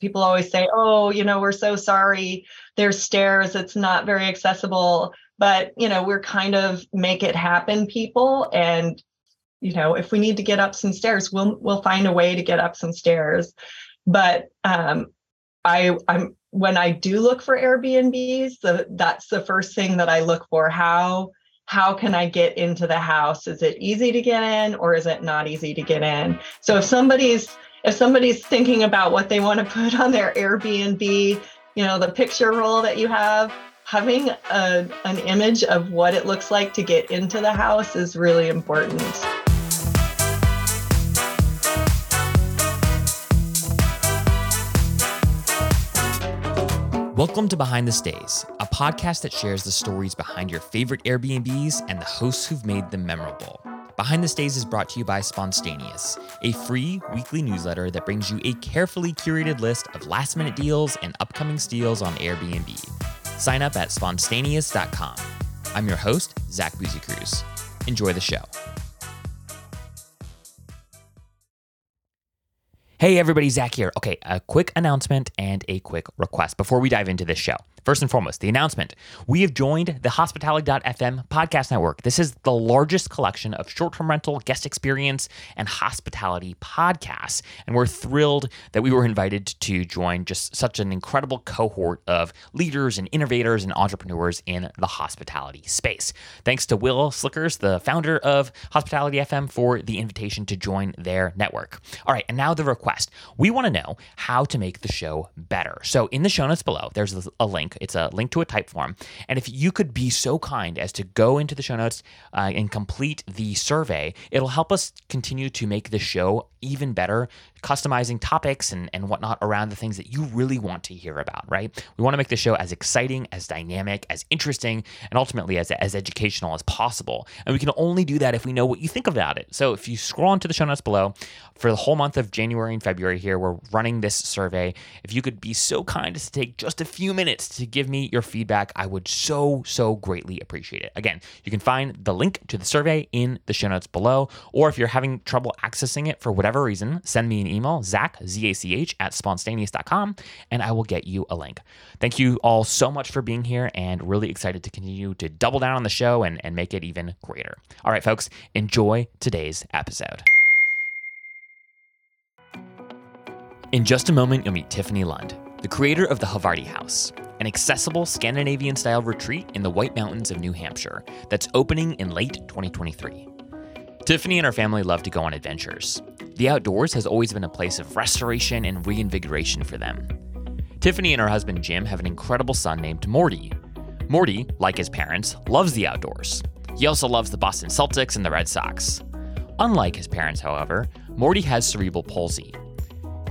people always say, "Oh, you know, we're so sorry. There's stairs. It's not very accessible." But you know, we're kind of make it happen people, and you know, if we need to get up some stairs, we'll we'll find a way to get up some stairs. But um, I I'm when I do look for Airbnbs, the, that's the first thing that I look for. How how can I get into the house? Is it easy to get in or is it not easy to get in? So if somebody's if somebody's thinking about what they want to put on their Airbnb, you know, the picture roll that you have, having a, an image of what it looks like to get into the house is really important. Welcome to Behind the Stays, a podcast that shares the stories behind your favorite Airbnbs and the hosts who've made them memorable. Behind the Stays is brought to you by Spontaneous, a free weekly newsletter that brings you a carefully curated list of last minute deals and upcoming steals on Airbnb. Sign up at spontaneous.com. I'm your host, Zach Busekrus. Enjoy the show. Hey everybody, Zach here. Okay, a quick announcement and a quick request before we dive into this show. First and foremost, the announcement. We have joined the Hospitality.fm podcast network. This is the largest collection of short term rental, guest experience, and hospitality podcasts. And we're thrilled that we were invited to join just such an incredible cohort of leaders and innovators and entrepreneurs in the hospitality space. Thanks to Will Slickers, the founder of Hospitality FM, for the invitation to join their network. All right, and now the request. We want to know how to make the show better. So in the show notes below, there's a link it's a link to a Typeform. And if you could be so kind as to go into the show notes uh, and complete the survey, it'll help us continue to make the show even better, customizing topics and, and whatnot around the things that you really want to hear about, right? We want to make the show as exciting, as dynamic, as interesting, and ultimately as, as educational as possible. And we can only do that if we know what you think about it. So if you scroll into the show notes below, for the whole month of January and February here, we're running this survey. If you could be so kind as to take just a few minutes to give me your feedback, I would so, so greatly appreciate it. Again, you can find the link to the survey in the show notes below, or if you're having trouble accessing it for whatever reason, send me an email, Zach, Z A C H, at spontaneous.com, and I will get you a link. Thank you all so much for being here and really excited to continue to double down on the show and, and make it even greater. All right, folks, enjoy today's episode. In just a moment, you'll meet Tiffany Lund, the creator of the Havarti House, an accessible Scandinavian style retreat in the White Mountains of New Hampshire that's opening in late 2023. Tiffany and her family love to go on adventures. The outdoors has always been a place of restoration and reinvigoration for them. Tiffany and her husband Jim have an incredible son named Morty. Morty, like his parents, loves the outdoors. He also loves the Boston Celtics and the Red Sox. Unlike his parents, however, Morty has cerebral palsy.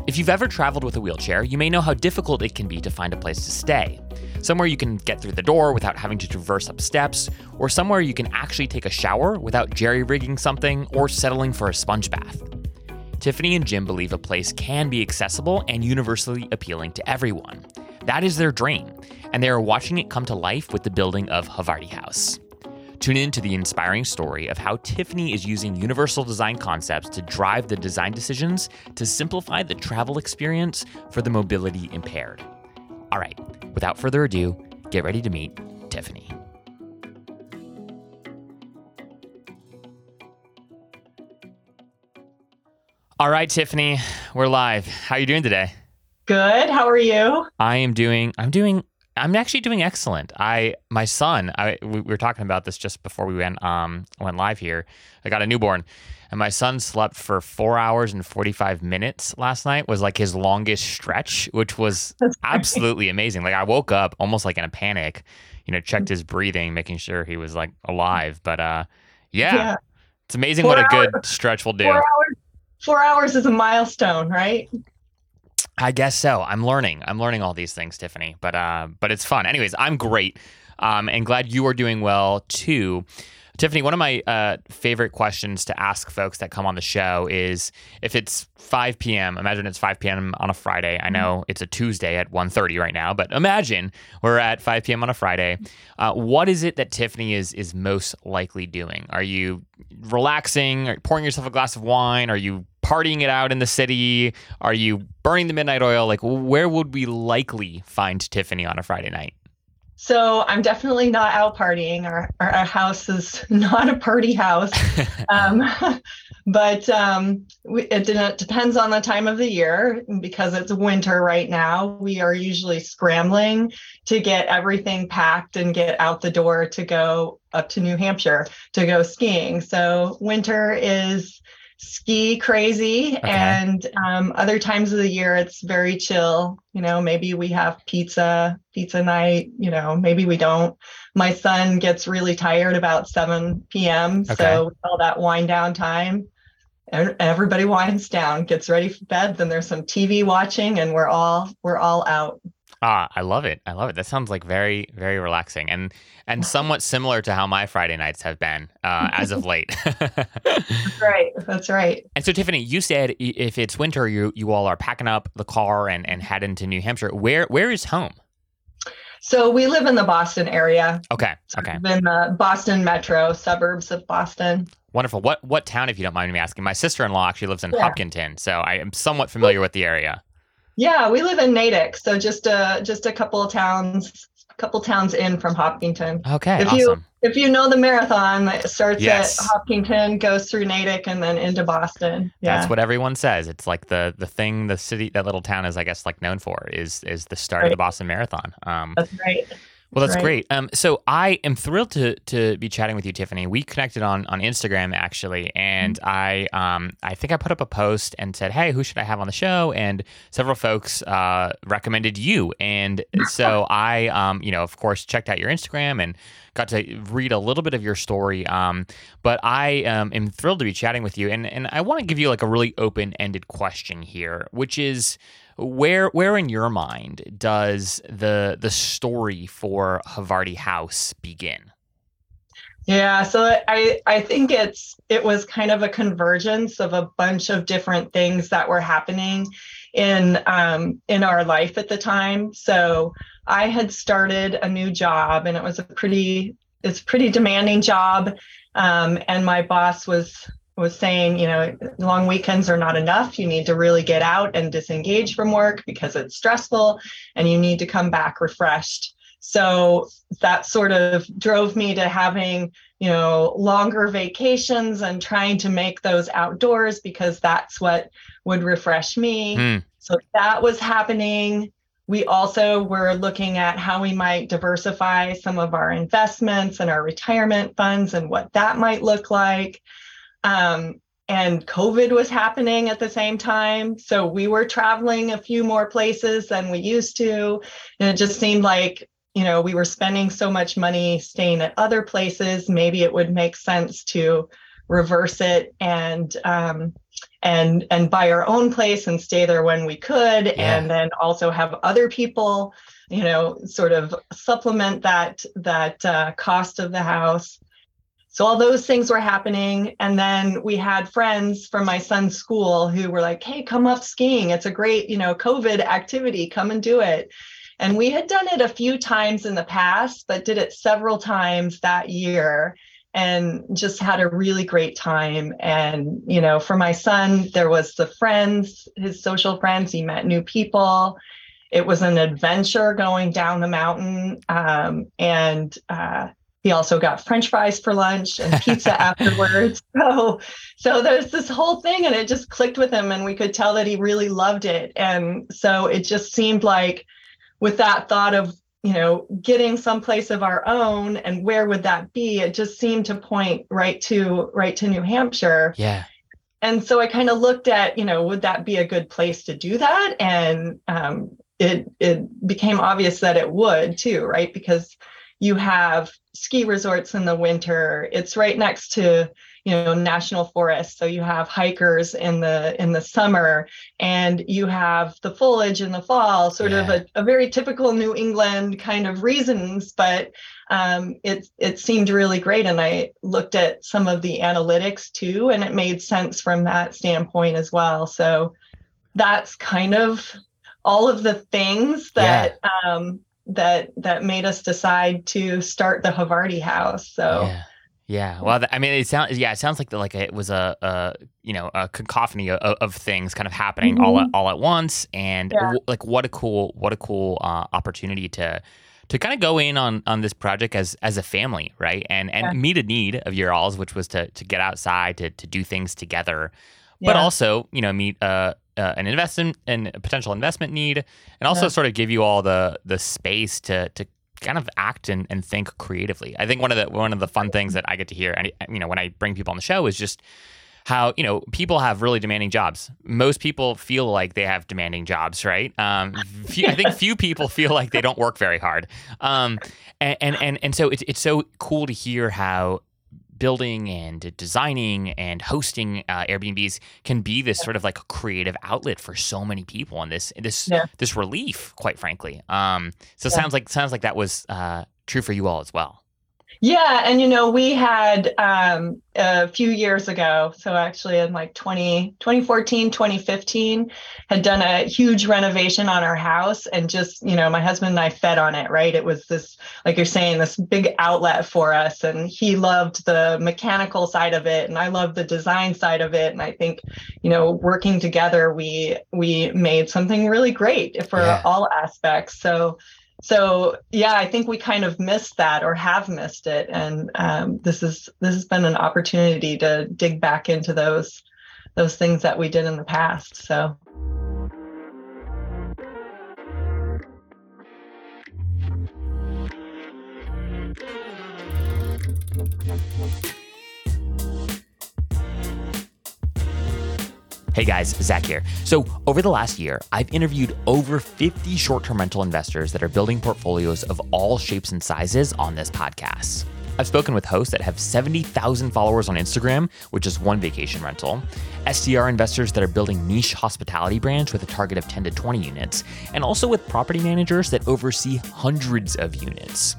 If you've ever traveled with a wheelchair, you may know how difficult it can be to find a place to stay somewhere you can get through the door without having to traverse up steps, or somewhere you can actually take a shower without jerry rigging something or settling for a sponge bath. Tiffany and Jim believe a place can be accessible and universally appealing to everyone. That is their dream, and they are watching it come to life with the building of Havarti House. Tune in to the inspiring story of how Tiffany is using universal design concepts to drive the design decisions to simplify the travel experience for the mobility impaired. All right, without further ado, get ready to meet Tiffany. All right, Tiffany, we're live. How are you doing today? Good. How are you? I am doing I'm doing I'm actually doing excellent. I my son, I we were talking about this just before we went um went live here. I got a newborn and my son slept for four hours and 45 minutes last night was like his longest stretch which was absolutely amazing like i woke up almost like in a panic you know checked his breathing making sure he was like alive but uh yeah, yeah. it's amazing four what hours, a good stretch will do four four hours is a milestone right? I guess so. I'm learning. I'm learning all these things tiffany but uh but it's fun. Anyways i'm great. Um and glad you are doing well too Tiffany, one of my uh, favorite questions to ask folks that come on the show is if it's 5 p.m. Imagine it's 5 p.m. on a Friday. I know mm-hmm. it's a Tuesday at 1:30 right now, but imagine we're at 5 p.m. on a Friday. Uh, what is it that Tiffany is is most likely doing? Are you relaxing? You pouring yourself a glass of wine? Are you partying it out in the city? Are you burning the midnight oil? Like, where would we likely find Tiffany on a Friday night? So I'm definitely not out partying. Our, our, our house is not a party house. um, but um, we, it, it depends on the time of the year because it's winter right now. We are usually scrambling to get everything packed and get out the door to go up to New Hampshire to go skiing. So winter is ski crazy okay. and um, other times of the year it's very chill you know maybe we have pizza pizza night you know maybe we don't my son gets really tired about 7 p.m okay. so all that wind down time everybody winds down gets ready for bed then there's some tv watching and we're all we're all out Ah, I love it. I love it. That sounds like very, very relaxing and and somewhat similar to how my Friday nights have been uh, as of late. That's right. That's right. And so, Tiffany, you said if it's winter, you you all are packing up the car and and heading to New Hampshire. Where where is home? So we live in the Boston area. Okay. Okay. in the Boston metro suburbs of Boston. Wonderful. What what town, if you don't mind me asking? My sister in law actually lives in yeah. Hopkinton, so I am somewhat familiar with the area. Yeah, we live in Natick, so just a just a couple of towns, a couple towns in from Hopkinton. Okay, if awesome. you if you know the marathon, it starts yes. at Hopkinton, goes through Natick, and then into Boston. Yeah. That's what everyone says. It's like the the thing the city that little town is, I guess, like known for is is the start right. of the Boston Marathon. Um, That's right. Well, that's right. great. Um, so I am thrilled to to be chatting with you, Tiffany. We connected on on Instagram actually, and mm-hmm. I um I think I put up a post and said, "Hey, who should I have on the show?" And several folks uh, recommended you, and so I um you know of course checked out your Instagram and got to read a little bit of your story. Um, but I um, am thrilled to be chatting with you, and and I want to give you like a really open ended question here, which is where where in your mind does the the story for Havarti House begin? Yeah, so I I think it's it was kind of a convergence of a bunch of different things that were happening in um, in our life at the time. So I had started a new job, and it was a pretty it's pretty demanding job, um, and my boss was was saying, you know, long weekends are not enough. You need to really get out and disengage from work because it's stressful and you need to come back refreshed. So that sort of drove me to having, you know, longer vacations and trying to make those outdoors because that's what would refresh me. Mm. So that was happening. We also were looking at how we might diversify some of our investments and our retirement funds and what that might look like. Um, and COVID was happening at the same time. So we were traveling a few more places than we used to. And it just seemed like, you know, we were spending so much money staying at other places. Maybe it would make sense to reverse it and um, and and buy our own place and stay there when we could, yeah. and then also have other people, you know, sort of supplement that that uh, cost of the house. So all those things were happening. And then we had friends from my son's school who were like, hey, come up skiing. It's a great, you know, COVID activity. Come and do it. And we had done it a few times in the past, but did it several times that year and just had a really great time. And, you know, for my son, there was the friends, his social friends, he met new people. It was an adventure going down the mountain. Um, and, uh, he also got french fries for lunch and pizza afterwards. So so there's this whole thing and it just clicked with him and we could tell that he really loved it. And so it just seemed like with that thought of you know getting someplace of our own and where would that be? It just seemed to point right to right to new hampshire. Yeah. And so i kind of looked at you know would that be a good place to do that? And um, it it became obvious that it would too right? Because you have ski resorts in the winter it's right next to you know national forest so you have hikers in the in the summer and you have the foliage in the fall sort yeah. of a, a, very typical new england kind of reasons but um, it it seemed really great and i looked at some of the analytics too and it made sense from that standpoint as well so that's kind of all of the things that yeah. um, that that made us decide to start the Havarti House. So yeah. Yeah, well, I mean, it sounds yeah, it sounds like the, like it was a, a you know a cacophony of, of things kind of happening all at, all at once, and Yeah. like what a cool what a cool uh, opportunity to to kind of go in on on this project as as a family, right? And and Yeah. meet a need of your all's, which was to to get outside to to do things together, but Yeah. also you know meet uh, uh, an investment and a potential investment need, and also Yeah. sort of give you all the the space to to kind of act and, and think creatively. I think one of the one of the fun things that I get to hear, and you know, when I bring people on the show, is just how you know people have really demanding jobs. Most people feel like they have demanding jobs, right? Um, few, I think few people feel like they don't work very hard, um, and, and and and so it's it's so cool to hear how building and designing and hosting uh, Airbnbs can be this sort of like a creative outlet for so many people and this this Yeah. this relief, quite frankly. Um, so Yeah. sounds like sounds like that was uh, true for you all as well. Yeah, and you know, we had um, a few years ago, so actually in like 20, 2014, 2015, had done a huge renovation on our house and just, you know, my husband and I fed on it, right? It was this, like you're saying, this big outlet for us. And he loved the mechanical side of it and I loved the design side of it. And I think, you know, working together, we we made something really great for Yeah. all aspects. So so yeah i think we kind of missed that or have missed it. And um, this is this has been an opportunity to dig back into those those things that we did in the past. So Hey guys, Zach here. So, over the last year, I've interviewed over 50 short term rental investors that are building portfolios of all shapes and sizes on this podcast. I've spoken with hosts that have 70,000 followers on Instagram, which is one vacation rental, STR investors that are building niche hospitality brands with a target of 10 to 20 units, and also with property managers that oversee hundreds of units.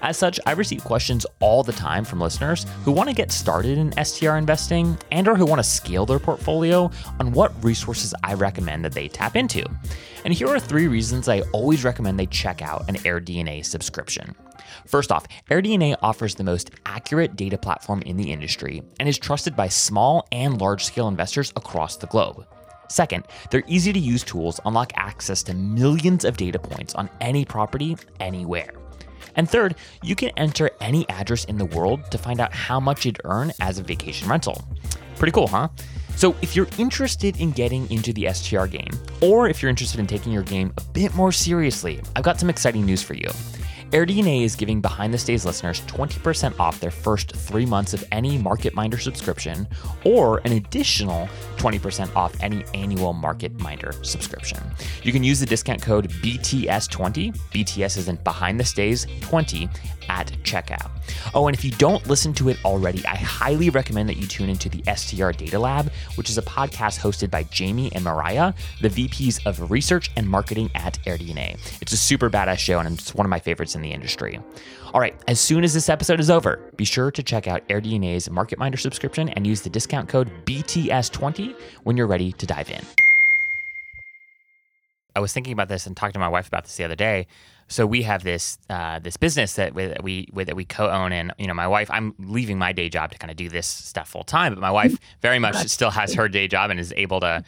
As such, I receive questions all the time from listeners who want to get started in STR investing and or who want to scale their portfolio on what resources I recommend that they tap into. And here are three reasons I always recommend they check out an AirDNA subscription. First off, AirDNA offers the most accurate data platform in the industry and is trusted by small and large scale investors across the globe. Second, their easy to use tools unlock access to millions of data points on any property, anywhere. And third, you can enter any address in the world to find out how much you'd earn as a vacation rental. Pretty cool, huh? So, if you're interested in getting into the STR game, or if you're interested in taking your game a bit more seriously, I've got some exciting news for you. AirDNA is giving Behind the Stays listeners 20% off their first three months of any MarketMinder subscription, or an additional 20% off any annual MarketMinder subscription. You can use the discount code BTS20, BTS is in Behind the Stays 20 at checkout. Oh, and if you don't listen to it already, I highly recommend that you tune into the STR Data Lab, which is a podcast hosted by Jamie and Mariah, the VPs of research and marketing at AirDNA. It's a super badass show, and it's one of my favorites in the industry. All right, as soon as this episode is over, be sure to check out AirDNA's MarketMinder subscription and use the discount code BTS20 when you're ready to dive in. I was thinking about this and talking to my wife about this the other day. So we have this uh, this business that we that we that we co-own, and you know, my wife. I'm leaving my day job to kind of do this stuff full time, but my wife very much still has her day job and is able to,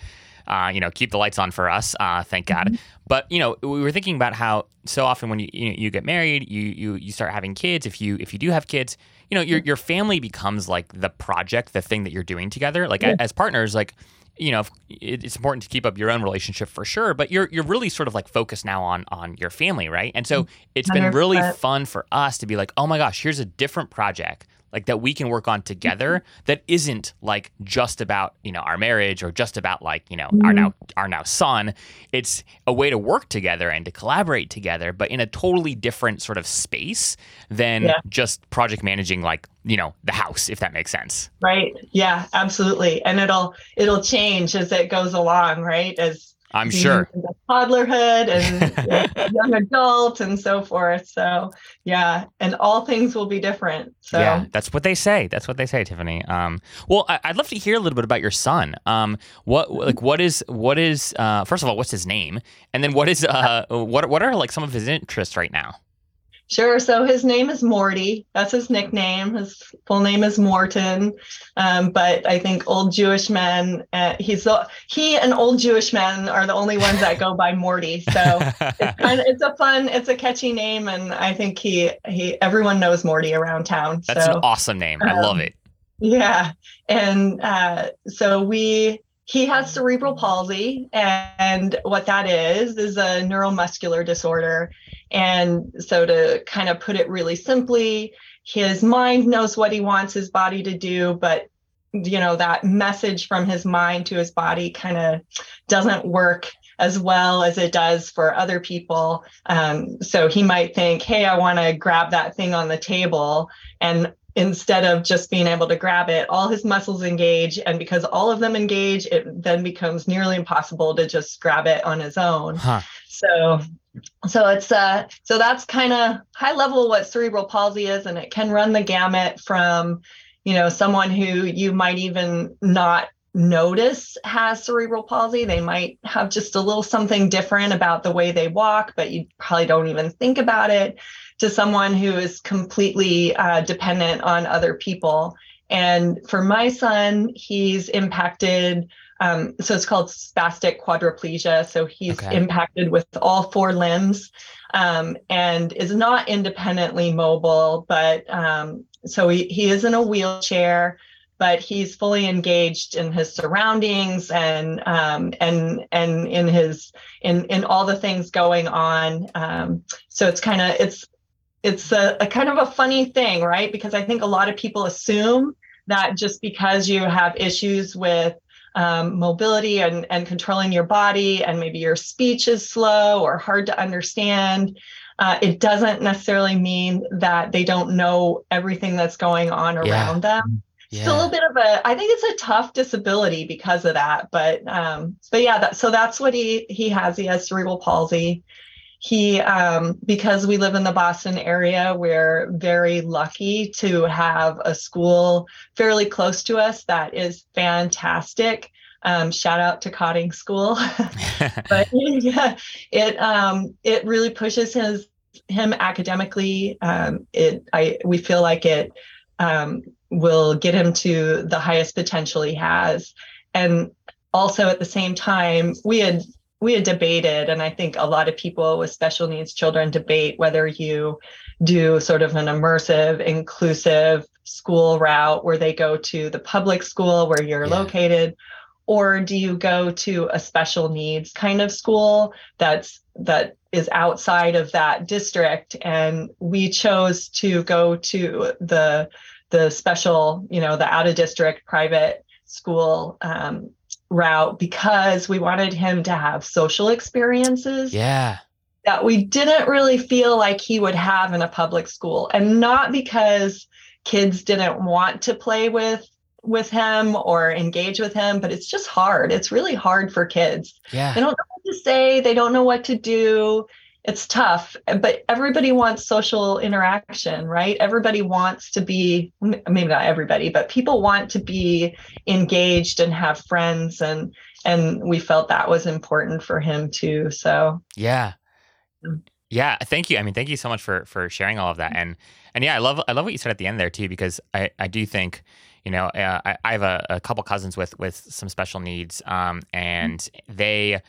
uh, you know, keep the lights on for us. Uh, thank God. But you know, we were thinking about how so often when you you, you get married, you you you start having kids. If you if you do have kids, you know, your your family becomes like the project, the thing that you're doing together. Like Yeah. as partners, like you know, it's important to keep up your own relationship for sure, but you're you're really sort of like focused now on on your family, right? And so it's been really fun for us to be like, oh my gosh, here's a different project like that we can work on together that isn't like just about you know our marriage or just about like you know our Mhm. now our now son. It's a way to work together and to collaborate together but in a totally different sort of space than Yeah. just project managing like you know the house if that makes sense. Right. Yeah absolutely. And it'll it'll change as it goes along right? As i'm sure toddlerhood and uh, young adult and so forth so yeah and all things will be different so Yeah, that's what they say. That's what they say, Tiffany. Um, well, I, I'd love to hear a little bit about your son. Um, what like what is what is uh, first of all, what's his name, and then what is uh, what what are like some of his interests right now? Sure. So his name is Morty. That's his nickname. His full name is Morton. Um, but I think old Jewish men, uh, he's the, he and old Jewish men are the only ones that go by Morty. So it's kind of it's a fun, it's a catchy name, and I think he he everyone knows Morty around town. That's so, an awesome name. I um, love it. Yeah, and uh, so we he has cerebral palsy and what that is is a neuromuscular disorder and so to kind of put it really simply his mind knows what he wants his body to do but you know that message from his mind to his body kind of doesn't work as well as it does for other people um, so he might think hey i want to grab that thing on the table and instead of just being able to grab it, all his muscles engage. And because all of them engage, it then becomes nearly impossible to just grab it on his own. Huh. So so it's uh so that's kind of high level what cerebral palsy is and it can run the gamut from you know someone who you might even not notice has cerebral palsy they might have just a little something different about the way they walk but you probably don't even think about it to someone who is completely uh, dependent on other people. And for my son, he's impacted. Um, so it's called spastic quadriplegia. So he's okay. impacted with all four limbs um, and is not independently mobile, but um, so he, he is in a wheelchair but he's fully engaged in his surroundings and um, and and in his in in all the things going on. Um, so it's kind of it's it's a, a kind of a funny thing, right? Because I think a lot of people assume that just because you have issues with um, mobility and, and controlling your body, and maybe your speech is slow or hard to understand, uh, it doesn't necessarily mean that they don't know everything that's going on around yeah. them. Yeah. It's a little bit of a, I think it's a tough disability because of that. But, um, but yeah, that, so that's what he he has. He has cerebral palsy he um, because we live in the boston area we're very lucky to have a school fairly close to us that is fantastic. Um, shout out to Cotting School, but yeah, it um, it really pushes his him academically. Um, it I we feel like it um, will get him to the highest potential he has, and also at the same time we had we had debated, and I think a lot of people with special needs children debate whether you do sort of an immersive, inclusive school route where they go to the public school where you're yeah. located, or do you go to a special needs kind of school that's that is outside of that district? And we chose to go to the the special, you know, the out of district private school um, route because we wanted him to have social experiences. Yeah. That we didn't really feel like he would have in a public school. And not because kids didn't want to play with with him or engage with him, but it's just hard. It's really hard for kids. Yeah. They don't know what to say, they don't know what to do it's tough but everybody wants social interaction right? Everybody wants to be maybe not everybody but people want to be engaged and have friends and and we felt that was important for him too so. Yeah. Mm. yeah thank you i mean thank you so much for for sharing all of that and and yeah i love i love what you said at the end there too because i i do think you know uh, I, I have a, a couple cousins with with some special needs um and they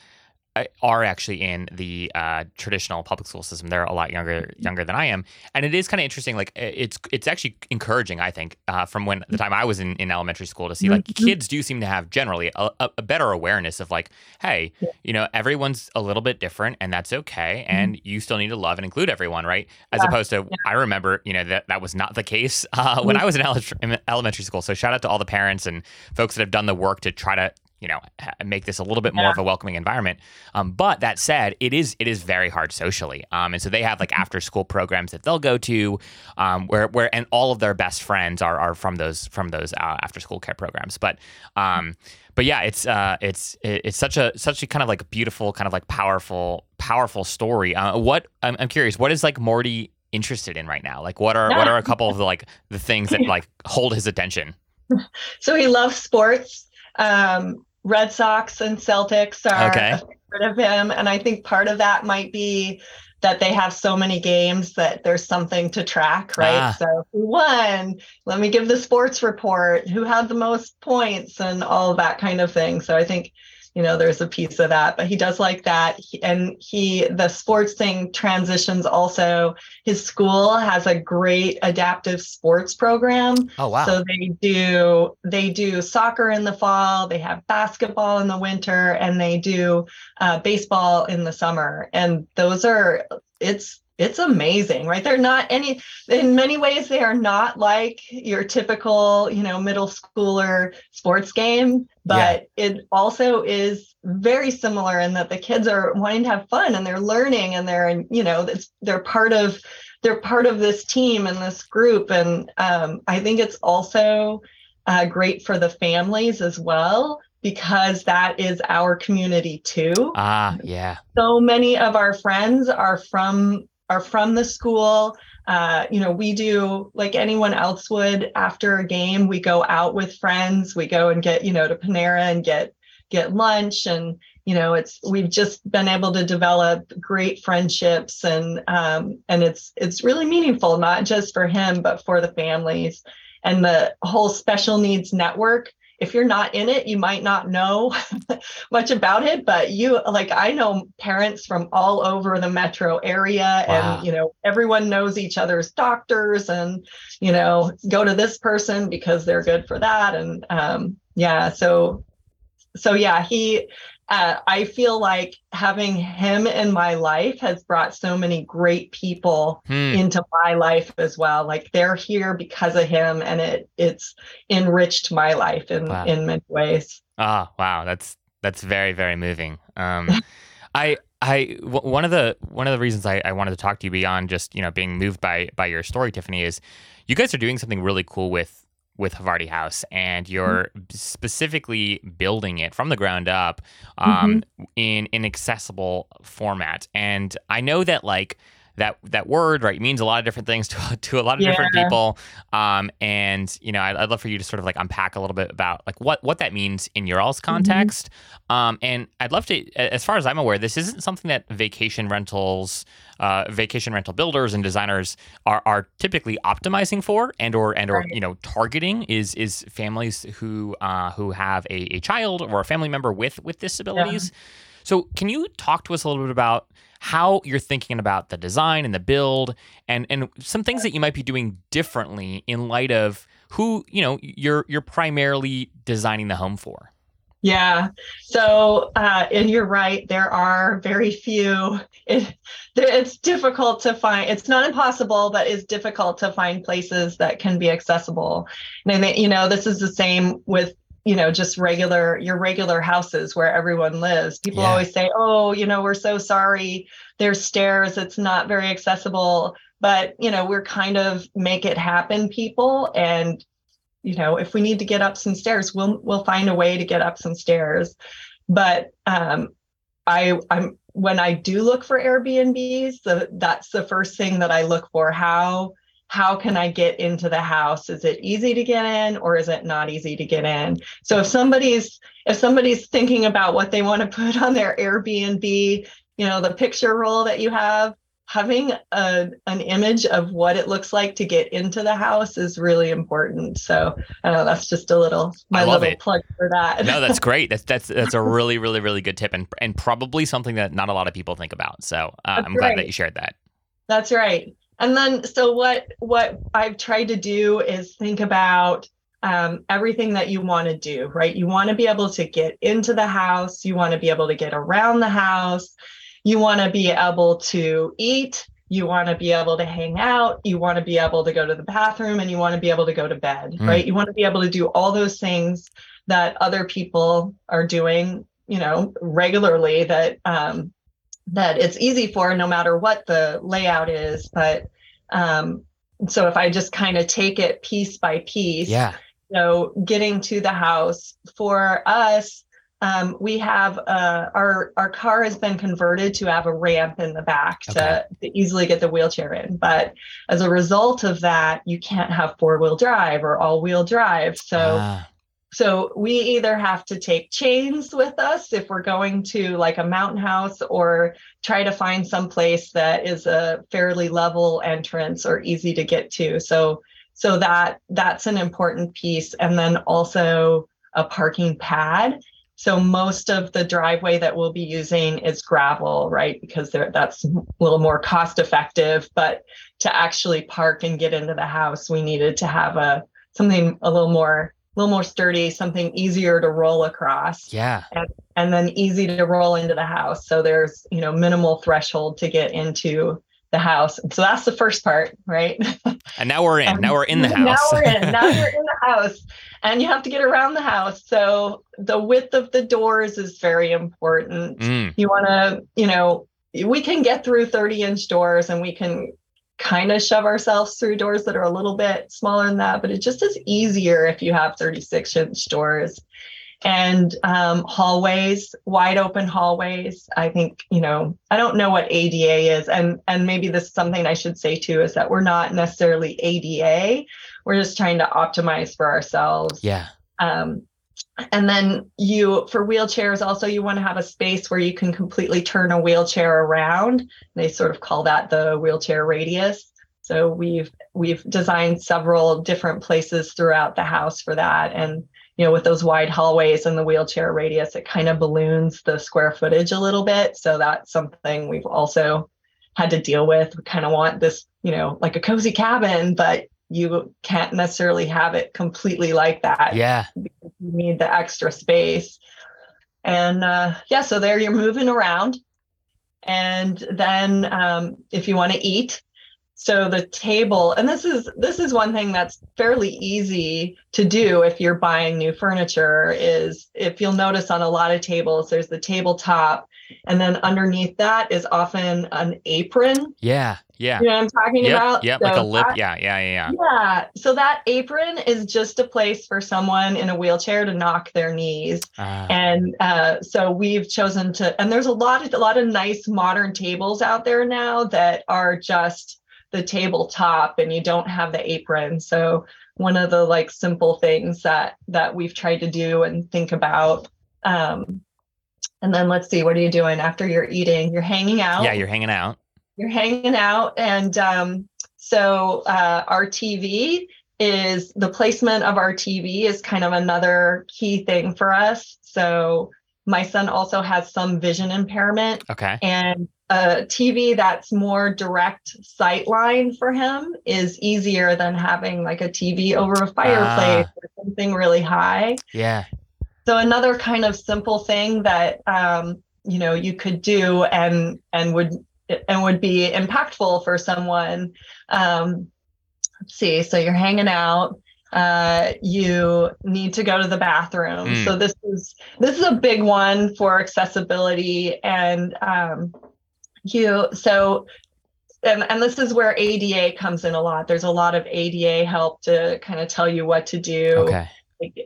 are actually in the uh, traditional public school system. They're a lot younger mm-hmm. younger than I am, and it is kind of interesting. Like it's it's actually encouraging, I think, uh, from when the time I was in, in elementary school to see like mm-hmm. kids do seem to have generally a, a, better awareness of like, hey, you know, everyone's a little bit different, and that's okay, mm-hmm. and you still need to love and include everyone, right? As yeah. opposed to. I remember, you know, that that was not the case uh, when I was in ele- elementary school. So shout out to all the parents and folks that have done the work to try to you know make this a little bit more yeah. of a welcoming environment. Um, but that said it is it is very hard socially. Um, and so they have like mm-hmm. after school programs that they'll go to um, where where and all of their best friends are are from those from those uh, after school care programs. But um, but yeah it's uh, it's it's such a such a kind of like beautiful kind of like powerful powerful story. Uh, what I'm, I'm curious what is like morty interested in right now? Like what are what are a couple of the like the things that like hold his attention? So he loves sports. Um, Red Sox and Celtics are okay. rid of him. And I think part of that might be that they have so many games that there's something to track, right? Ah. So who won? Let me give the sports report. Who had the most points and all that kind of thing. So I think you know there's a piece of that but he does like that. And he the sports thing transitions also. His school has a great adaptive sports program. Oh wow. So they do they do soccer in the fall they have basketball in the winter and they do uh, baseball in the summer. And those are it's it's amazing right they're not any in many ways they are not like your typical you know middle schooler sports game but yeah. it also is very similar in that the kids are wanting to have fun and they're learning and they're you know they're part of they're part of this team and this group and um, i think it's also uh, great for the families as well because that is our community too. Ah, yeah. So many of our friends are from are from the school. Uh, you know, we do like anyone else would after a game, we go out with friends, we go and get, you know, to Panera and get get lunch and you know it's we've just been able to develop great friendships and um, and it's it's really meaningful not just for him but for the families and the whole special needs network if you're not in it, you might not know much about it, but you like I know parents from all over the metro area wow. and you know everyone knows each other's doctors and you know go to this person because they're good for that and um yeah, so so yeah, he uh, I feel like having him in my life has brought so many great people hmm. into my life as well. Like they're here because of him, and it it's enriched my life in wow. in many ways. Ah, oh, wow, that's that's very very moving. Um, I I w- one of the one of the reasons I, I wanted to talk to you beyond just you know being moved by by your story, Tiffany, is you guys are doing something really cool with with Havarti House, and you're mm-hmm. specifically building it from the ground up um, mm-hmm. in an accessible format. And I know that like that that word right means a lot of different things to, to a lot of yeah. different people um, and you know I'd, I'd, love for you to sort of like unpack a little bit about like what what that means in your all's mm-hmm. context mm-hmm. um, and i'd love to as far as i'm aware this isn't something that vacation rentals uh, vacation rental builders and designers are, are typically optimizing for and or and or right. you know targeting is is families who uh, who have a, a child or a family member with with disabilities yeah. So can you talk to us a little bit about how you're thinking about the design and the build and and some things that you might be doing differently in light of who you know you're you're primarily designing the home for? Yeah. So uh, and you're right. There are very few. It, it's difficult to find it's not impossible but it's difficult to find places that can be accessible. And you know this is the same with you know just regular your regular houses where everyone lives. People yeah. always say oh you know we're so sorry. There's stairs. It's not very accessible. But you know we're kind of make it happen people. And you know if we need to get up some stairs we'll we'll find a way to get up some stairs. But um i i'm when i do look for airbnbs the, that's the first thing that i look for. How how can I get into the house? Is it easy to get in or is it not easy to get in? So if somebody's if somebody's thinking about what they want to put on their Airbnb, you know, the picture roll that you have, having a, an image of what it looks like to get into the house is really important. So I know that's just a little my little it. plug for that. no, that's great. That's that's that's a really really really good tip and and probably something that not a lot of people think about. So uh, I'm glad that you shared that. That's right and then so what what i've tried to do is think about um, everything that you want to do right? You want to be able to get into the house. You want to be able to get around the house. You want to be able to eat. You want to be able to hang out. You want to be able to go to the bathroom and you want to be able to go to bed mm. right? You want to be able to do all those things that other people are doing you know regularly that um, that it's easy for no matter what the layout is. But um, so if I just kind of take it piece by piece, yeah. So getting to the house for us, um, we have uh, our our car has been converted to have a ramp in the back okay. to, to, easily get the wheelchair in. But as a result of that, you can't have four wheel drive or all wheel drive. So. Ah so we either have to take chains with us if we're going to like a mountain house or try to find some place that is a fairly level entrance or easy to get to. So so that that's an important piece. And then also a parking pad. So most of the driveway that we'll be using is gravel right? Because that's a little more cost effective. But to actually park and get into the house we needed to have a something a little more a little more sturdy, something easier to roll across. Yeah. And, and then easy to roll into the house. So there's, you know, minimal threshold to get into the house. So that's the first part, right? And now we're in. now we're in the house. now we're in. Now you're in the house. And you have to get around the house. So the width of the doors is very important. Mm. You want to, you know, we can get through 30 inch doors and we can kind of shove ourselves through doors that are a little bit smaller than that, but it just is easier if you have 36 inch doors and um, hallways, wide open hallways. I think you know I don't know what ADA is, and and maybe this is something I should say too is that we're not necessarily ADA. We're just trying to optimize for ourselves. Yeah. Um, and then you for wheelchairs also you want to have a space where you can completely turn a wheelchair around. They sort of call that the wheelchair radius. So we've we've designed several different places throughout the house for that. And you know with those wide hallways and the wheelchair radius it kind of balloons the square footage a little bit. So that's something we've also had to deal with. We kind of want this you know like a cozy cabin but you can't necessarily have it completely like that. Yeah. Need the extra space. And uh, yeah, so there you're moving around. And then um, if you want to eat, so the table, and this is this is one thing that's fairly easy to do if you're buying new furniture, is if you'll notice on a lot of tables, there's the tabletop, and then underneath that is often an apron. Yeah. Yeah. You know what I'm talking yep, about? Yeah, so like a lip. That, yeah, yeah, yeah, yeah. So that apron is just a place for someone in a wheelchair to knock their knees. Uh, and uh, so we've chosen to, and there's a lot of a lot of nice modern tables out there now that are just the tabletop and you don't have the apron. So one of the like simple things that that we've tried to do and think about. Um, and then let's see, what are you doing after you're eating? You're hanging out. Yeah, you're hanging out you're hanging out and um, so uh, our tv is the placement of our tv is kind of another key thing for us so my son also has some vision impairment okay and a tv that's more direct sight line for him is easier than having like a tv over a fireplace ah. or something really high yeah so another kind of simple thing that um, you know you could do and and would and would be impactful for someone. Um, let's see. So you're hanging out. Uh, you need to go to the bathroom. Mm. So this is this is a big one for accessibility, and um, you so. And, and this is where ADA comes in a lot. There's a lot of ADA help to kind of tell you what to do. Okay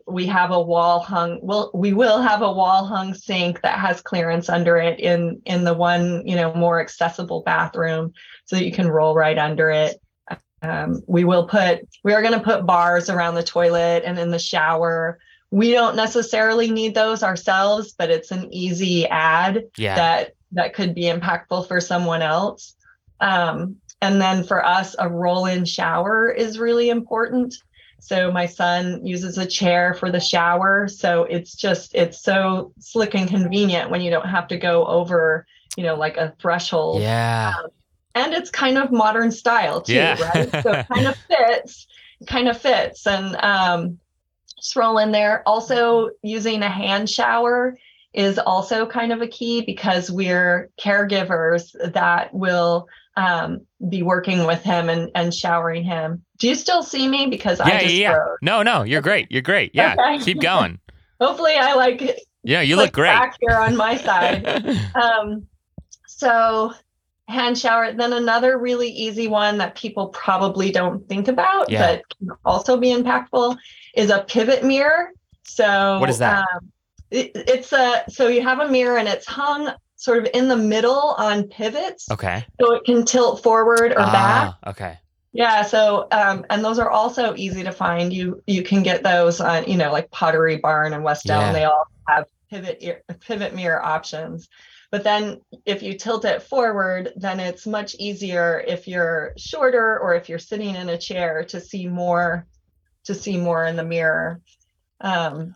we have a wall hung well we will have a wall hung sink that has clearance under it in in the one you know more accessible bathroom so that you can roll right under it. Um, we will put we are going to put bars around the toilet and in the shower. We don't necessarily need those ourselves but it's an easy add yeah. that that could be impactful for someone else. Um, and then for us a roll in shower is really important so my son uses a chair for the shower. So it's just, it's so slick and convenient when you don't have to go over, you know, like a threshold. Yeah. Um, and it's kind of modern style too, yeah. right? So it kind of fits, kind of fits. And um, just roll in there. Also using a hand shower is also kind of a key because we're caregivers that will um, be working with him and, and showering him. Do you still see me? Because yeah, I just yeah, yeah. No, no, you're great. You're great. Yeah, okay. keep going. Hopefully, I like. Yeah, you look great back here on my side. um, so hand shower. Then another really easy one that people probably don't think about, yeah. but can also be impactful, is a pivot mirror. So what is that? Um, it, it's a so you have a mirror and it's hung sort of in the middle on pivots. Okay. So it can tilt forward or ah, back. Okay. Yeah, so um, and those are also easy to find. You you can get those on you know like Pottery Barn and West Elm. Yeah. They all have pivot pivot mirror options. But then if you tilt it forward, then it's much easier if you're shorter or if you're sitting in a chair to see more to see more in the mirror. Um,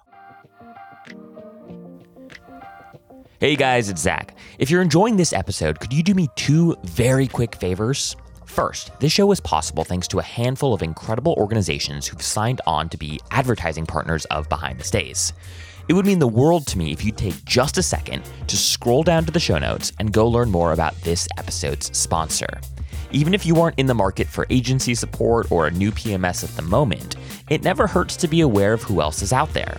Hey guys, it's Zach. If you're enjoying this episode, could you do me two very quick favors? First, this show is possible thanks to a handful of incredible organizations who've signed on to be advertising partners of Behind the Stays. It would mean the world to me if you'd take just a second to scroll down to the show notes and go learn more about this episode's sponsor. Even if you aren't in the market for agency support or a new PMS at the moment, it never hurts to be aware of who else is out there.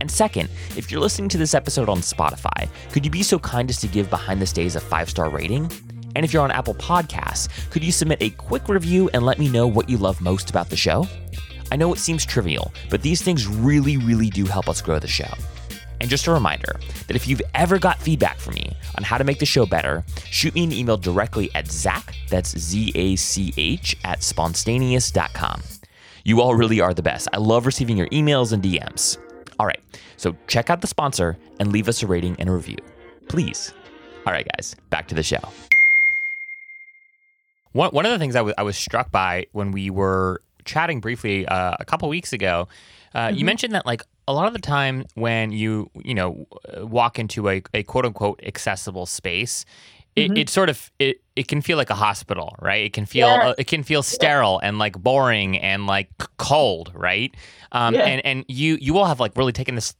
And second, if you're listening to this episode on Spotify, could you be so kind as to give Behind the Stays a five star rating? And if you're on Apple Podcasts, could you submit a quick review and let me know what you love most about the show? I know it seems trivial, but these things really, really do help us grow the show. And just a reminder that if you've ever got feedback from me on how to make the show better, shoot me an email directly at Zach, that's Z A C H, at spontaneous.com. You all really are the best. I love receiving your emails and DMs. All right, so check out the sponsor and leave us a rating and a review. Please. All right, guys, back to the show. One, one of the things I was- struck by when we were chatting briefly uh, a couple weeks ago, uh, you mentioned that like a lot of the time when you you know walk into a, a quote unquote accessible space, it, it sort of it, it can feel like a hospital, right? It can feel Yes. uh, it can feel sterile and like boring and like cold, right? Um, Yeah. And and you you all have like really taken this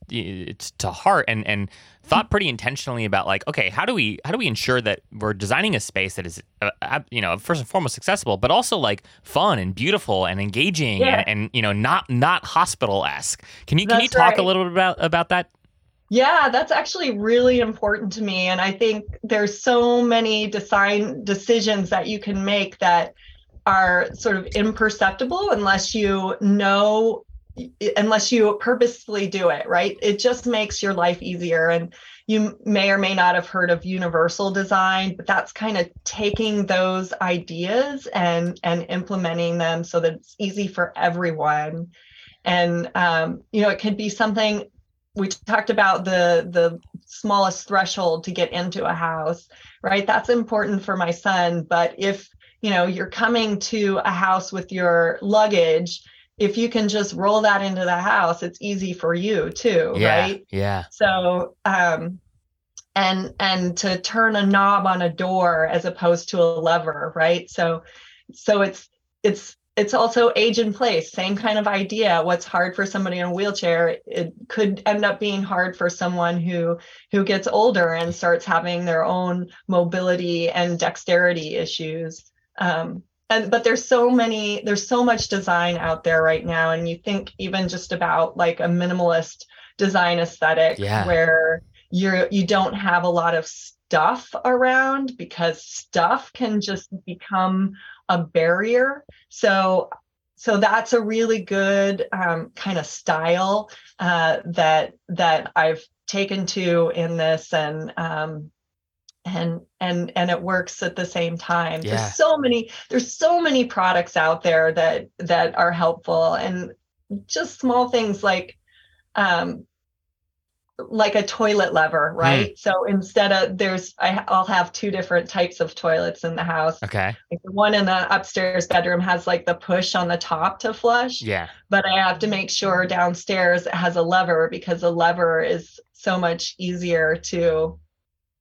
to heart and and thought pretty intentionally about like okay how do we how do we ensure that we're designing a space that is uh, you know first and foremost accessible but also like fun and beautiful and engaging Yeah. and, and you know not not hospital esque. Can you can you That's talk a little bit about about that? Yeah, that's actually really important to me. And I think there's so many design decisions that you can make that are sort of imperceptible unless you know, unless you purposefully do it, right? It just makes your life easier. And you may or may not have heard of universal design, but that's kind of taking those ideas and and implementing them so that it's easy for everyone. And um, you know, it could be something we talked about the the smallest threshold to get into a house right? That's important for my son but if you know you're coming to a house with your luggage if you can just roll that into the house it's easy for you too Yeah, right? yeah, so um and and to turn a knob on a door as opposed to a lever right? So so it's it's it's also age and place same kind of idea what's hard for somebody in a wheelchair it could end up being hard for someone who who gets older and starts having their own mobility and dexterity issues um, and but there's so many there's so much design out there right now and you think even just about like a minimalist design aesthetic Yeah. where you're you don't have a lot of stuff around because stuff can just become a barrier so so that's a really good um, kind of style uh, that that I've taken to in this and um, and and and it works at the same time. Yeah. There's so many there's so many products out there that that are helpful and just small things like um like a toilet lever, right? So instead of there's I, I'll have two different types of toilets in the house. okay, Like the one in the upstairs bedroom has like the push on the top to flush, yeah, but I have to make sure downstairs it has a lever because a lever is so much easier to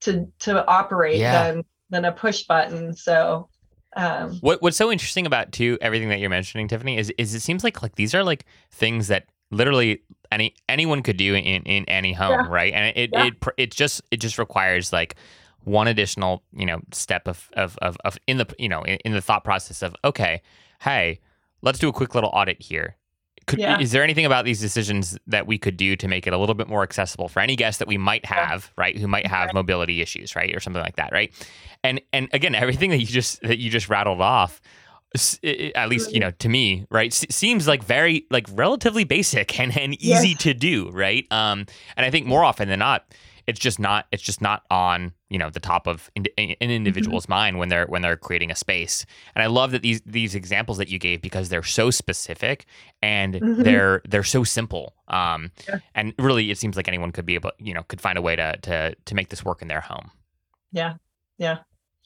to to operate Yeah. than than a push button. So um What What's so interesting about too everything that you're mentioning, Tiffany, is is it seems like like these are like things that literally any anyone could do in in any home, Yeah. right? And it Yeah. it it just it just requires like one additional you know step of of of, of in the you know in, in the thought process of okay, hey, let's do a quick little audit here. Could, Yeah. Is there anything about these decisions that we could do to make it a little bit more accessible for any guest that we might have, right? Who might have Right. mobility issues, right, or something like that, right? And and again, everything that you just that you just rattled off, s- i- i- at least you know to me, right, seems like very like relatively basic and and easy Yes. to do, right? Um, and I think more often than not, it's just not it's just not on you know the top of in, an Mm-hmm. individual's mind when they're when they're creating a space and i love that these these examples that you gave because they're so specific and Mhm. they're they're so simple um Yeah. and really it seems like anyone could be able you know could find a way to to to make this work in their home Yeah. Yeah.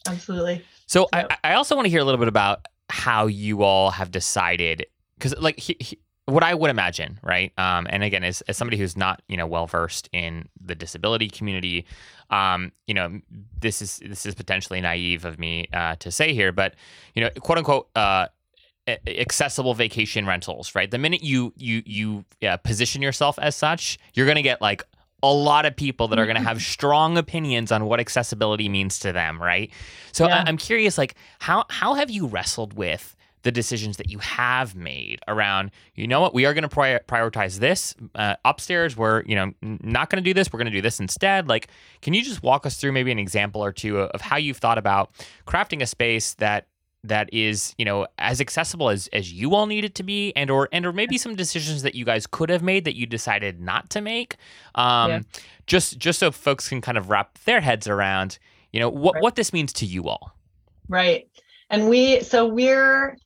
Absolutely. so. I, I also want to hear a little bit about how you all have decided because like he, he- what I would imagine, right? Um, and again, as, as somebody who's not you know well versed in the disability community, um, you know this is this is potentially naive of me uh, to say here, but you know, quote unquote. Uh, accessible vacation rentals right the minute you you you uh, position yourself as such you're going to get like a lot of people that are going to have strong opinions on what accessibility means to them right? So I- Yeah. i'm curious like how how have you wrestled with the decisions that you have made around you know what we are going to pri- prioritize this uh, upstairs we're you know not going to do this we're going to do this instead. Like can you just walk us through maybe an example or two of how you've thought about crafting a space that that is you know as accessible as as you all need it to be and or and or maybe some decisions that you guys could have made that you decided not to make um Yeah. just just so folks can kind of wrap their heads around you know what Right. what this means to you all Right. And we, so we're,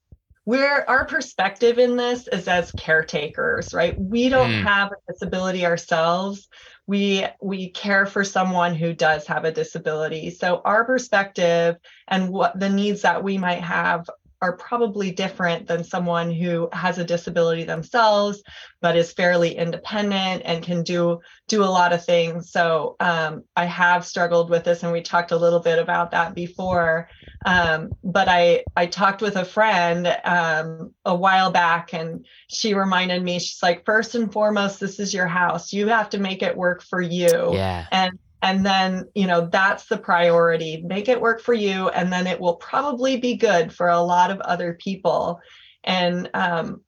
we're, our perspective in this is as caretakers, right? We don't Mm. have a disability ourselves. We, we care for someone who does have a disability. So our perspective and what the needs that we might have are probably different than someone who has a disability themselves but is fairly independent and can do do a lot of things. So um, i have struggled with this and we talked a little bit about that before. Um, but i i talked with a friend um, a while back and she reminded me she's like first and foremost this is your house. You have to make it work for you. Yeah. And and then you know that's the priority. Make it work for you and then it will probably be good for a lot of other people. And um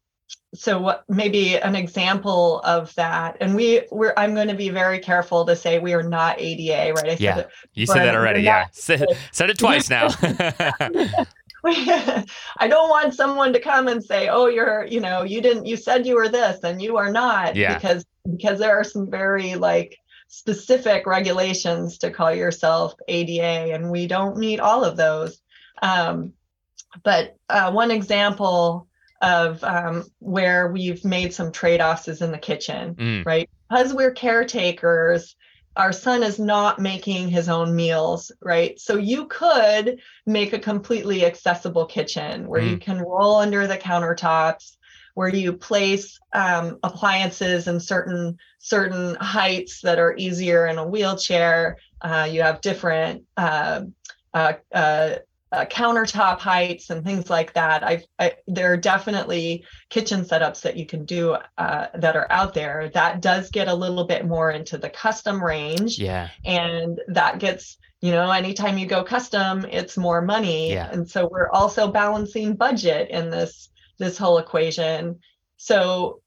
so what maybe an example of that and we we're i'm going to be very careful to say we are not ada right? I Yeah. said you said that already yeah. Said, said it twice now. I don't want someone to come and say, "Oh, you're, you know, you didn't, you said you were this, and you are not," Yeah. because because there are some very like specific regulations to call yourself ADA, and we don't meet all of those. Um, but uh, one example of um, where we've made some trade-offs is in the kitchen Mm, right? Because we're caretakers, our son is not making his own meals, right? So you could make a completely accessible kitchen where you can roll under the countertops, where you place um, appliances in certain certain heights that are easier in a wheelchair. Uh, you have different uh, uh, uh, uh, countertop heights and things like that. I've, I, there are definitely kitchen setups that you can do uh, that are out there. That does get a little bit more into the custom range, yeah and that gets you know anytime you go custom, it's more money. Yeah. And so we're also balancing budget in this this whole equation. So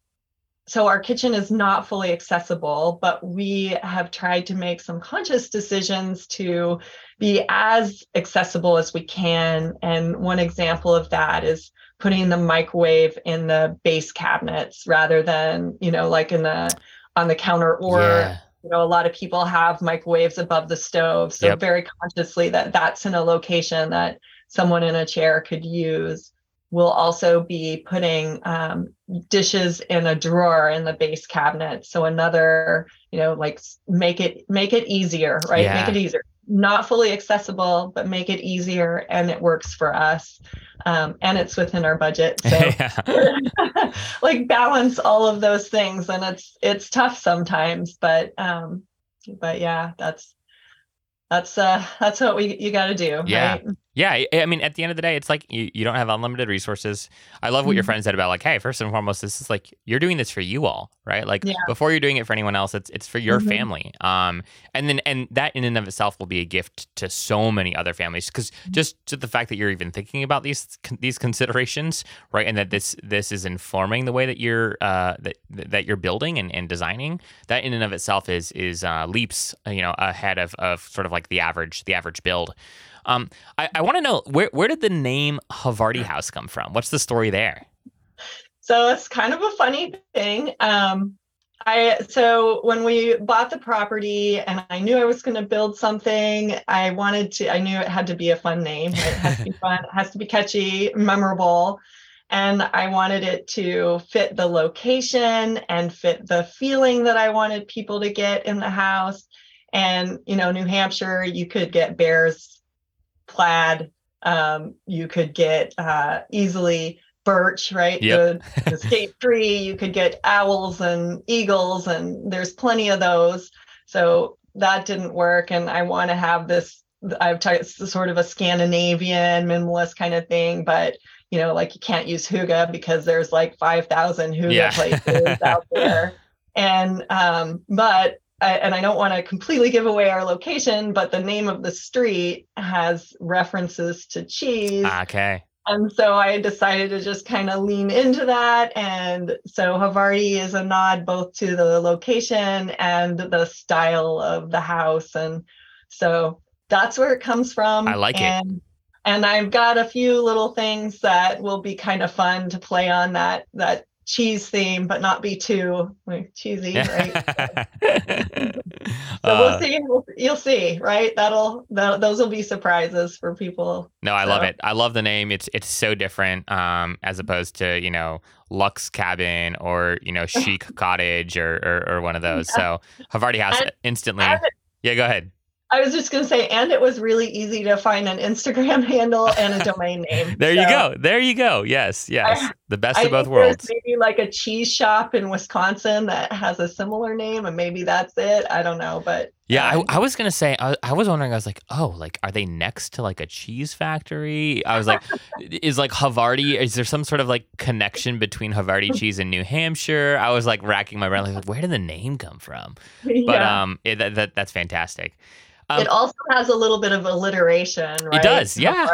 so our kitchen is not fully accessible, but we have tried to make some conscious decisions to be as accessible as we can. And one example of that is putting the microwave in the base cabinets rather than, you know, like in the on the counter or yeah you know a lot of people have microwaves above the stove so Yep. very consciously that that's in a location that someone in a chair could use we'll also be putting um, dishes in a drawer in the base cabinet. So another you know like make it make it easier right? Yeah. make it easier. Not fully accessible but make it easier and it works for us. Um, and it's within our budget so like balance all of those things and it's it's tough sometimes but um but yeah that's that's uh that's what we you got to do Yeah. right Yeah, I- mean, at the end of the day, it's like you, you don't have unlimited resources. I love what your Mhm. friend said about like, hey, first and foremost, this is like you're doing this for you all, right? Like Yeah. before you're doing it for anyone else, it's it's for your Mhm. family. Um, and then and that in and of itself will be a gift to so many other families because just just the fact that you're even thinking about these these considerations, right? And that this this is informing the way that you're uh that that you're building and, and designing. That in and of itself is is uh, leaps you know ahead of of sort of like the average the average build. Um, I, I want to know where where did the name Havarti House come from? What's the story there? so it's kind of a funny thing um I so when we bought the property and I knew I was going to build something, I wanted to. I knew it had to be a fun name. It has to be fun. It has to be catchy, memorable, and I wanted it to fit the location and fit the feeling that I wanted people to get in the house. And you know, New Hampshire, you could get bears, plaid. Um, you could get uh, easily birch, right? Yep. The, the state tree. You could get owls and eagles, and there's plenty of those. So that didn't work. And I want to have this. I've t- sort of a Scandinavian minimalist kind of thing, but you know, like you can't use Hygge because there's like five thousand Hygge Yeah. places out there. And um, but I, and I don't want to completely give away our location, but the name of the street has references to cheese. Okay. And so I decided to just kind of lean into that. And so Havarti is a nod both to the location and the style of the house. And so that's where it comes from. I like it. and, And I've got a few little things that will be kind of fun to play on that that cheese theme, but not be too like, cheesy, right? So Uh, we'll see. We'll, you'll see, right? That'll that, those will be surprises for people. No, I love it. I love the name. It's it's so different um, as opposed to you know Lux Cabin or you know Chic Cottage or, or or one of those. So Havarti House And- instantly. and- Yeah, go ahead. I was just going to say, and it was really easy to find an Instagram handle and a domain name. There you go. There you go. Yes, yes. The best I of both worlds. Maybe like a cheese shop in Wisconsin that has a similar name, and maybe that's it. I don't know, but Yeah, um, I, I was gonna say. I, I was wondering. I was like, oh, like are they next to like a cheese factory? I was like, is like Havarti? Is there some sort of like connection between Havarti cheese and New Hampshire? I was like racking my brain, like, where did the name come from? But yeah. um, it, that, that that's fantastic. Um, it also has a little bit of alliteration, right? It does, yeah.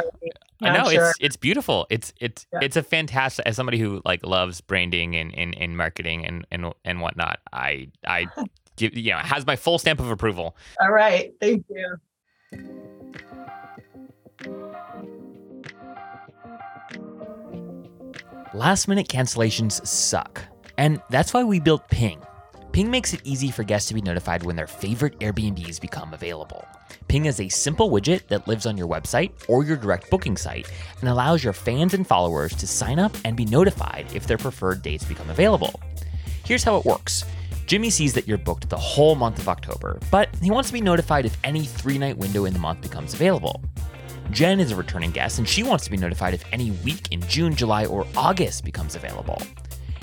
I know Hampshire. it's it's beautiful. It's it's Yeah. it's a fantastic. As somebody who like loves branding and and, and marketing and and and whatnot, I I give you know it has my full stamp of approval. All right, thank you. Last minute cancellations suck. And that's why we built Ping. Ping makes it easy for guests to be notified when their favorite Airbnbs become available. Ping is a simple widget that lives on your website or your direct booking site and allows your fans and followers to sign up and be notified if their preferred dates become available. Here's how it works. Jimmy sees that you're booked the whole month of October, but he wants to be notified if any three night window in the month becomes available. Jen is a returning guest and she wants to be notified if any week in June, July, or August becomes available.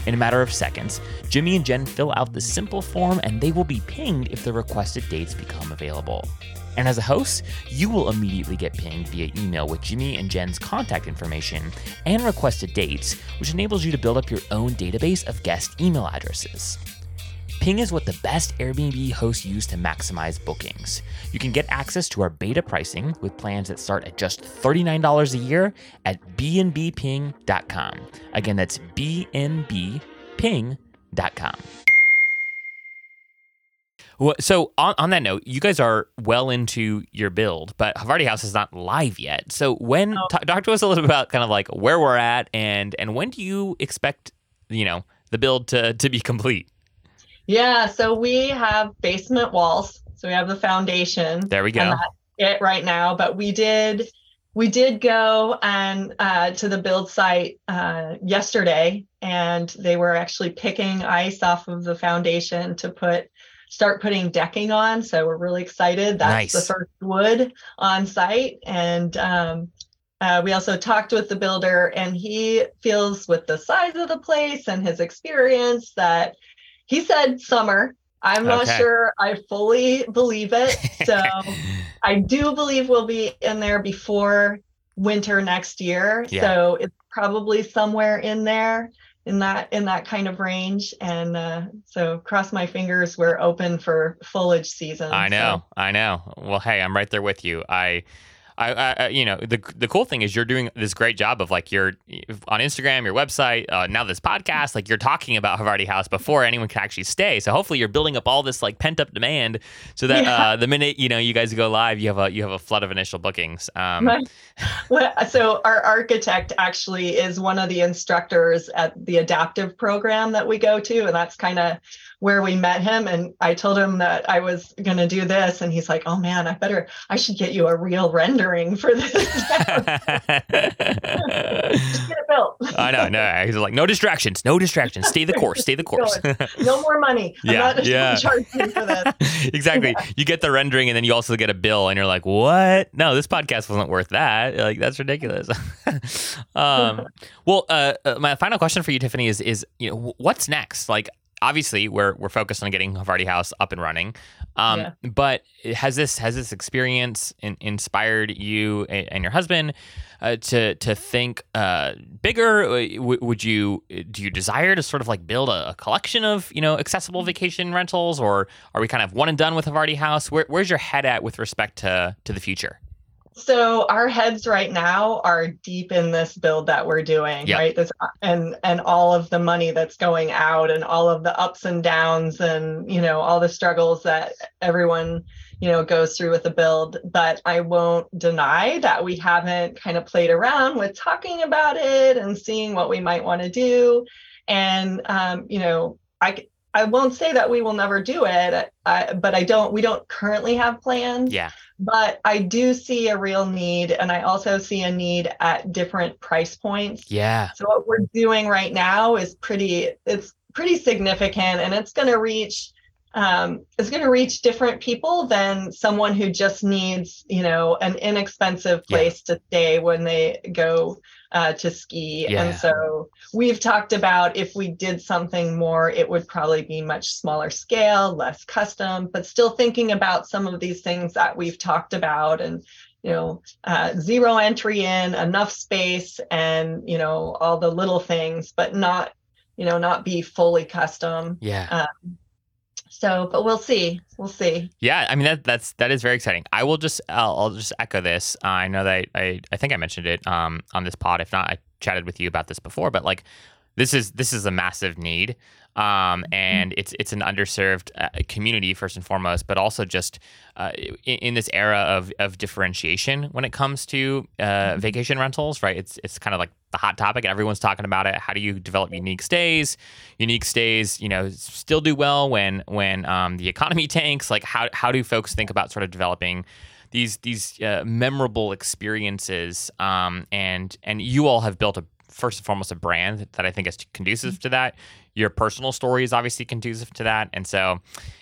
In a matter of seconds, Jimmy and Jen fill out the simple form and they will be pinged if the requested dates become available. And as a host, you will immediately get pinged via email with Jimmy and Jen's contact information and requested dates, which enables you to build up your own database of guest email addresses. Ping is what the best Airbnb hosts use to maximize bookings. You can get access to our beta pricing with plans that start at just $39 a year at bnbping.com. Again, that's bnbping.com. Well, so on, on that note, you guys are well into your build, but Havarti House is not live yet. So when No. ta- talk to us a little bit about kind of like where we're at and and when do you expect you know the build to to be complete? Yeah, so we have basement walls. So we have the foundation. There we go. it right now. But we did we did go and uh, to the build site uh, yesterday, and they were actually picking ice off of the foundation to put start putting decking on. So we're really excited. That's the first wood on site, and um, uh, we also talked with the builder, and he feels with the size of the place and his experience that he said summer. I'm not sure I fully believe it. So I do believe we'll be in there before winter next year. Yeah. So it's probably somewhere in there in that in that kind of range. And uh, so cross my fingers we're open for foliage season. I So- know, I know. Well, hey, I'm right there with you. I I, I, you know, the the cool thing is you're doing this great job of like you're on Instagram, your website, uh, now this podcast, like you're talking about Havarti House before anyone can actually stay. So hopefully you're building up all this like pent up demand, so that yeah. uh, the minute you know you guys go live, you have a you have a flood of initial bookings. Um, well, so our architect actually is one of the instructors at the adaptive program that we go to, and that's kind of where we met him and I told him that I was going to do this and he's like, "Oh man, I better I should get you a real rendering for this." get it built. I know, no. He's like, "No distractions, no distractions. Stay the course, stay the course." no more money. I'm yeah, yeah. for this. exactly. Yeah. You get the rendering and then you also get a bill and you're like, "What? No, this podcast wasn't worth that." Like that's ridiculous. um, well, uh, uh, my final question for you, Tiffany, is is you know what's next? Like obviously we're we're focused on getting Havarti House up and running. Um, yeah. But has this has this experience in, inspired you and your husband uh, to to think uh, bigger? Uh, w- would you do you desire to sort of like build a, a, collection of you know accessible vacation rentals, or are we kind of one and done with Havarti House? Where, where's your head at with respect to to the future? So our heads right now are deep in this build that we're doing yep. right? This and and all of the money that's going out and all of the ups and downs and you know all the struggles that everyone you know goes through with the build. But i won't deny that we haven't kind of played around with talking about it and seeing what we might want to do. And um, you know i I won't say that we will never do it, I, but I don't. We don't currently have plans. Yeah. But I do see a real need, and I also see a need at different price points. Yeah. So what we're doing right now is pretty. It's pretty significant, and it's going to reach. Um, it's going to reach different people than someone who just needs, you know, an inexpensive place yeah. to stay when they go uh, to ski. Yeah. And so we've talked about if we did something more, it would probably be much smaller scale, less custom, but still thinking about some of these things that we've talked about and you know uh, zero entry in enough space and you know all the little things but not you know not be fully custom yeah um, so but we'll see. We'll see. Yeah i mean that that's that is very exciting. I will just i'll, I'll just echo this. I know that I, I i think i mentioned it um on this pod. If not i chatted with you about this before but like this is this is a massive need um, mm-hmm. and it's it's an underserved uh, community first and foremost, but also just uh, in, in, this era of, of differentiation when it comes to uh, mm-hmm. vacation rentals, right? It's it's kind of like the hot topic. Everyone's talking about it. How do you develop unique stays? Unique stays, you know, still do well when when um, the economy tanks. Like how how do folks think about sort of developing these these uh, memorable experiences? Um, and and you all have built a first and foremost a brand that I think is conducive mm-hmm. to that. Your personal story is obviously conducive to that, and so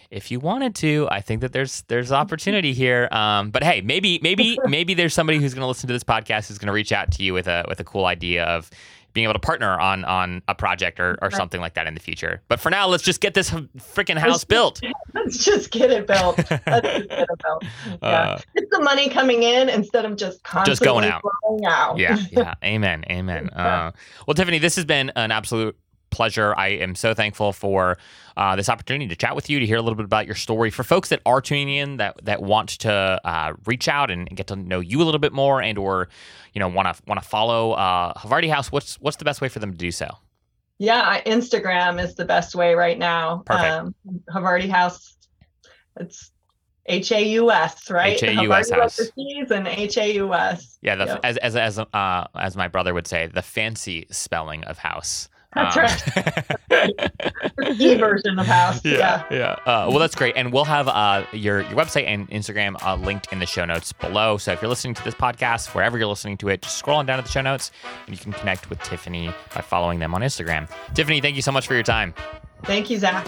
if you wanted to, I think that there's there's opportunity here. Um, but hey, maybe maybe maybe there's somebody who's going to listen to this podcast who's going to reach out to you with a with a cool idea of being able to partner on on a project or, or something like that in the future. But for now, let's just get this freaking house built. Let's just get it built. Let's just get it built. Yeah, uh, it's the money coming in instead of just constantly just going out. out. Yeah, yeah. Amen. Amen. Uh, well, Tiffany, this has been an absolute pleasure. I am so thankful for uh, this opportunity to chat with you, to hear a little bit about your story. For folks that are tuning in, that that want to uh, reach out and get to know you a little bit more, and or you know want to want to follow uh, Havarti House, what's what's the best way for them to do so? Yeah, Instagram is the best way right now. Perfect. Um, Havarti House. It's H A U S, right? H A U S house. And H A U S. Yeah, the, yep. as as as uh, as my brother would say, the fancy spelling of house. That's um, right. e version of house. Yeah, yeah. yeah. Uh, well, that's great, and we'll have uh, your your website and Instagram uh, linked in the show notes below. So if you're listening to this podcast, wherever you're listening to it, just scroll on down to the show notes, and you can connect with Tiffany by following them on Instagram. Tiffany, thank you so much for your time. Thank you, Zach.